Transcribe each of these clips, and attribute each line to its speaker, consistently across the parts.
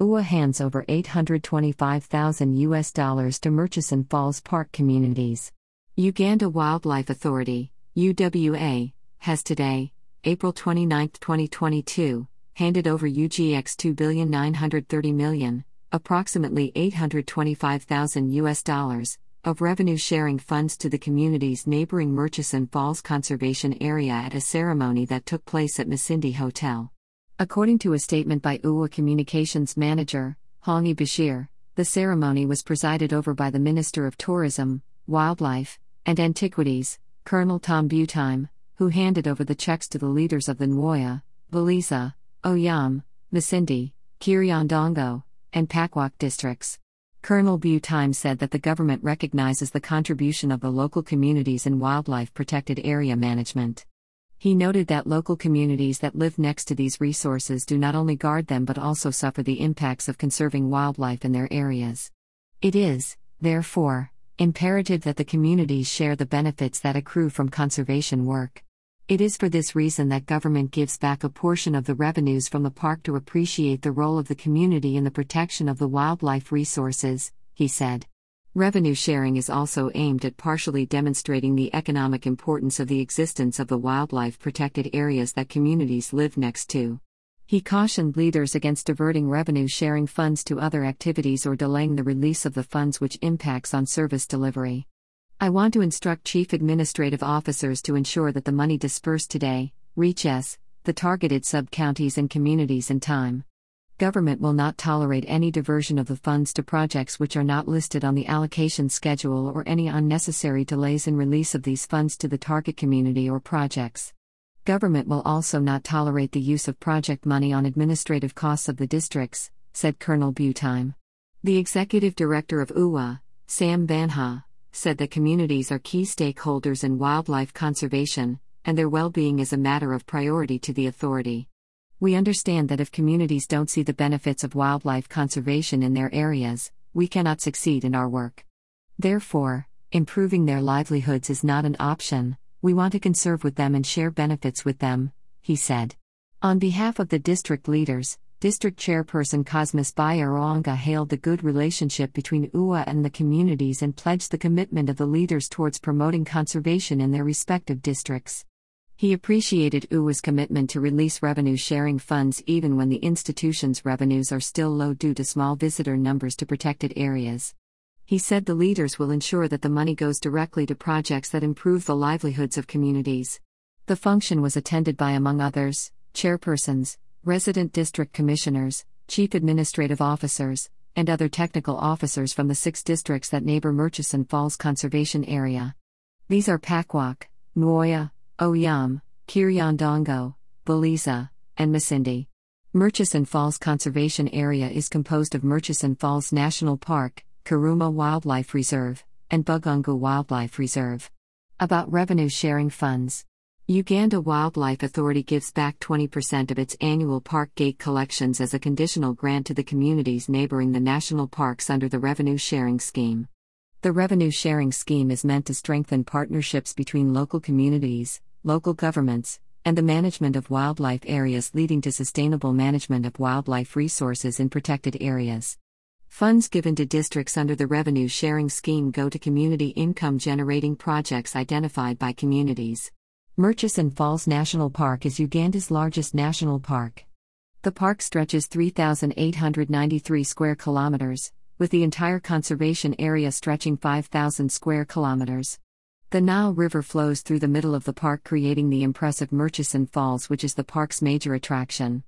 Speaker 1: UA hands over 825,000 US dollars to Murchison Falls Park communities. Uganda Wildlife Authority, UWA, has today, April 29, 2022, handed over UGX 2,930 million, approximately 825,000 US dollars, of revenue sharing funds to the community's neighboring Murchison Falls Conservation Area at a ceremony that took place at Masindi Hotel. According to a statement by UWA Communications Manager, Hangi Bashir, the ceremony was presided over by the Minister of Tourism, Wildlife, and Antiquities, Colonel Tom Butime, who handed over the checks to the leaders of the Nwoya, Buliisa, Oyam, Masindi, Kiryandongo, and Pakwach districts. Colonel Butime said that the government recognizes the contribution of the local communities in wildlife protected area management. He noted that local communities that live next to these resources do not only guard them but also suffer the impacts of conserving wildlife in their areas. It is, therefore, imperative that the communities share the benefits that accrue from conservation work. It is for this reason that government gives back a portion of the revenues from the park to appreciate the role of the community in the protection of the wildlife resources, he said. Revenue sharing is also aimed at partially demonstrating the economic importance of the existence of the wildlife protected areas that communities live next to. He cautioned leaders against diverting revenue sharing funds to other activities or delaying the release of the funds which impacts on service delivery. I want to instruct chief administrative officers to ensure that the money dispersed today reaches the targeted sub counties and communities in time government will not tolerate any diversion of the funds to projects which are not listed on the allocation schedule or any unnecessary delays in release of these funds to the target community or projects. Government will also not tolerate the use of project money on administrative costs of the districts, said Colonel Butime. The executive director of UWA, Sam Mwandha, said that communities are key stakeholders in wildlife conservation, and their well being is a matter of priority to the authority. We understand that if communities don't see the benefits of wildlife conservation in their areas, we cannot succeed in our work. Therefore, improving their livelihoods is not an option, we want to conserve with them and share benefits with them, he said. On behalf of the district leaders, District Chairperson Cosmas Byaruhanga hailed the good relationship between UWA and the communities and pledged the commitment of the leaders towards promoting conservation in their respective districts. He appreciated UWA's commitment to release revenue sharing funds even when the institution's revenues are still low due to small visitor numbers to protected areas. He said the leaders will ensure that the money goes directly to projects that improve the livelihoods of communities. The function was attended by, among others, chairpersons, resident district commissioners, chief administrative officers, and other technical officers from the six districts that neighbor Murchison Falls Conservation Area. These are Pakwach, Nwoya, Oyam, Kiryandongo, Buliisa, and Masindi. Murchison Falls Conservation Area is composed of Murchison Falls National Park, Karuma Wildlife Reserve, and Bugungu Wildlife Reserve. About revenue sharing funds. Uganda Wildlife Authority gives back 20% of its annual park gate collections as a conditional grant to the communities neighboring the national parks under the revenue sharing scheme. The revenue sharing scheme is meant to strengthen partnerships between local communities, local governments, and the management of wildlife areas leading to sustainable management of wildlife resources in protected areas. Funds given to districts under the revenue sharing scheme go to community income generating projects identified by communities. Murchison Falls National Park is Uganda's largest national park. The park stretches 3,893 square kilometers, with the entire conservation area stretching 5,000 square kilometers. The Nile River flows through the middle of the park, creating the impressive Murchison Falls, which is the park's major attraction.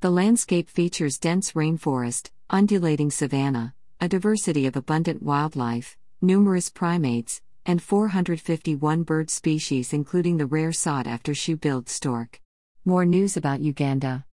Speaker 1: The landscape features dense rainforest, undulating savanna, a diversity of abundant wildlife, numerous primates, and 451 bird species, including the rare sought after shoe billed stork. More news about Uganda.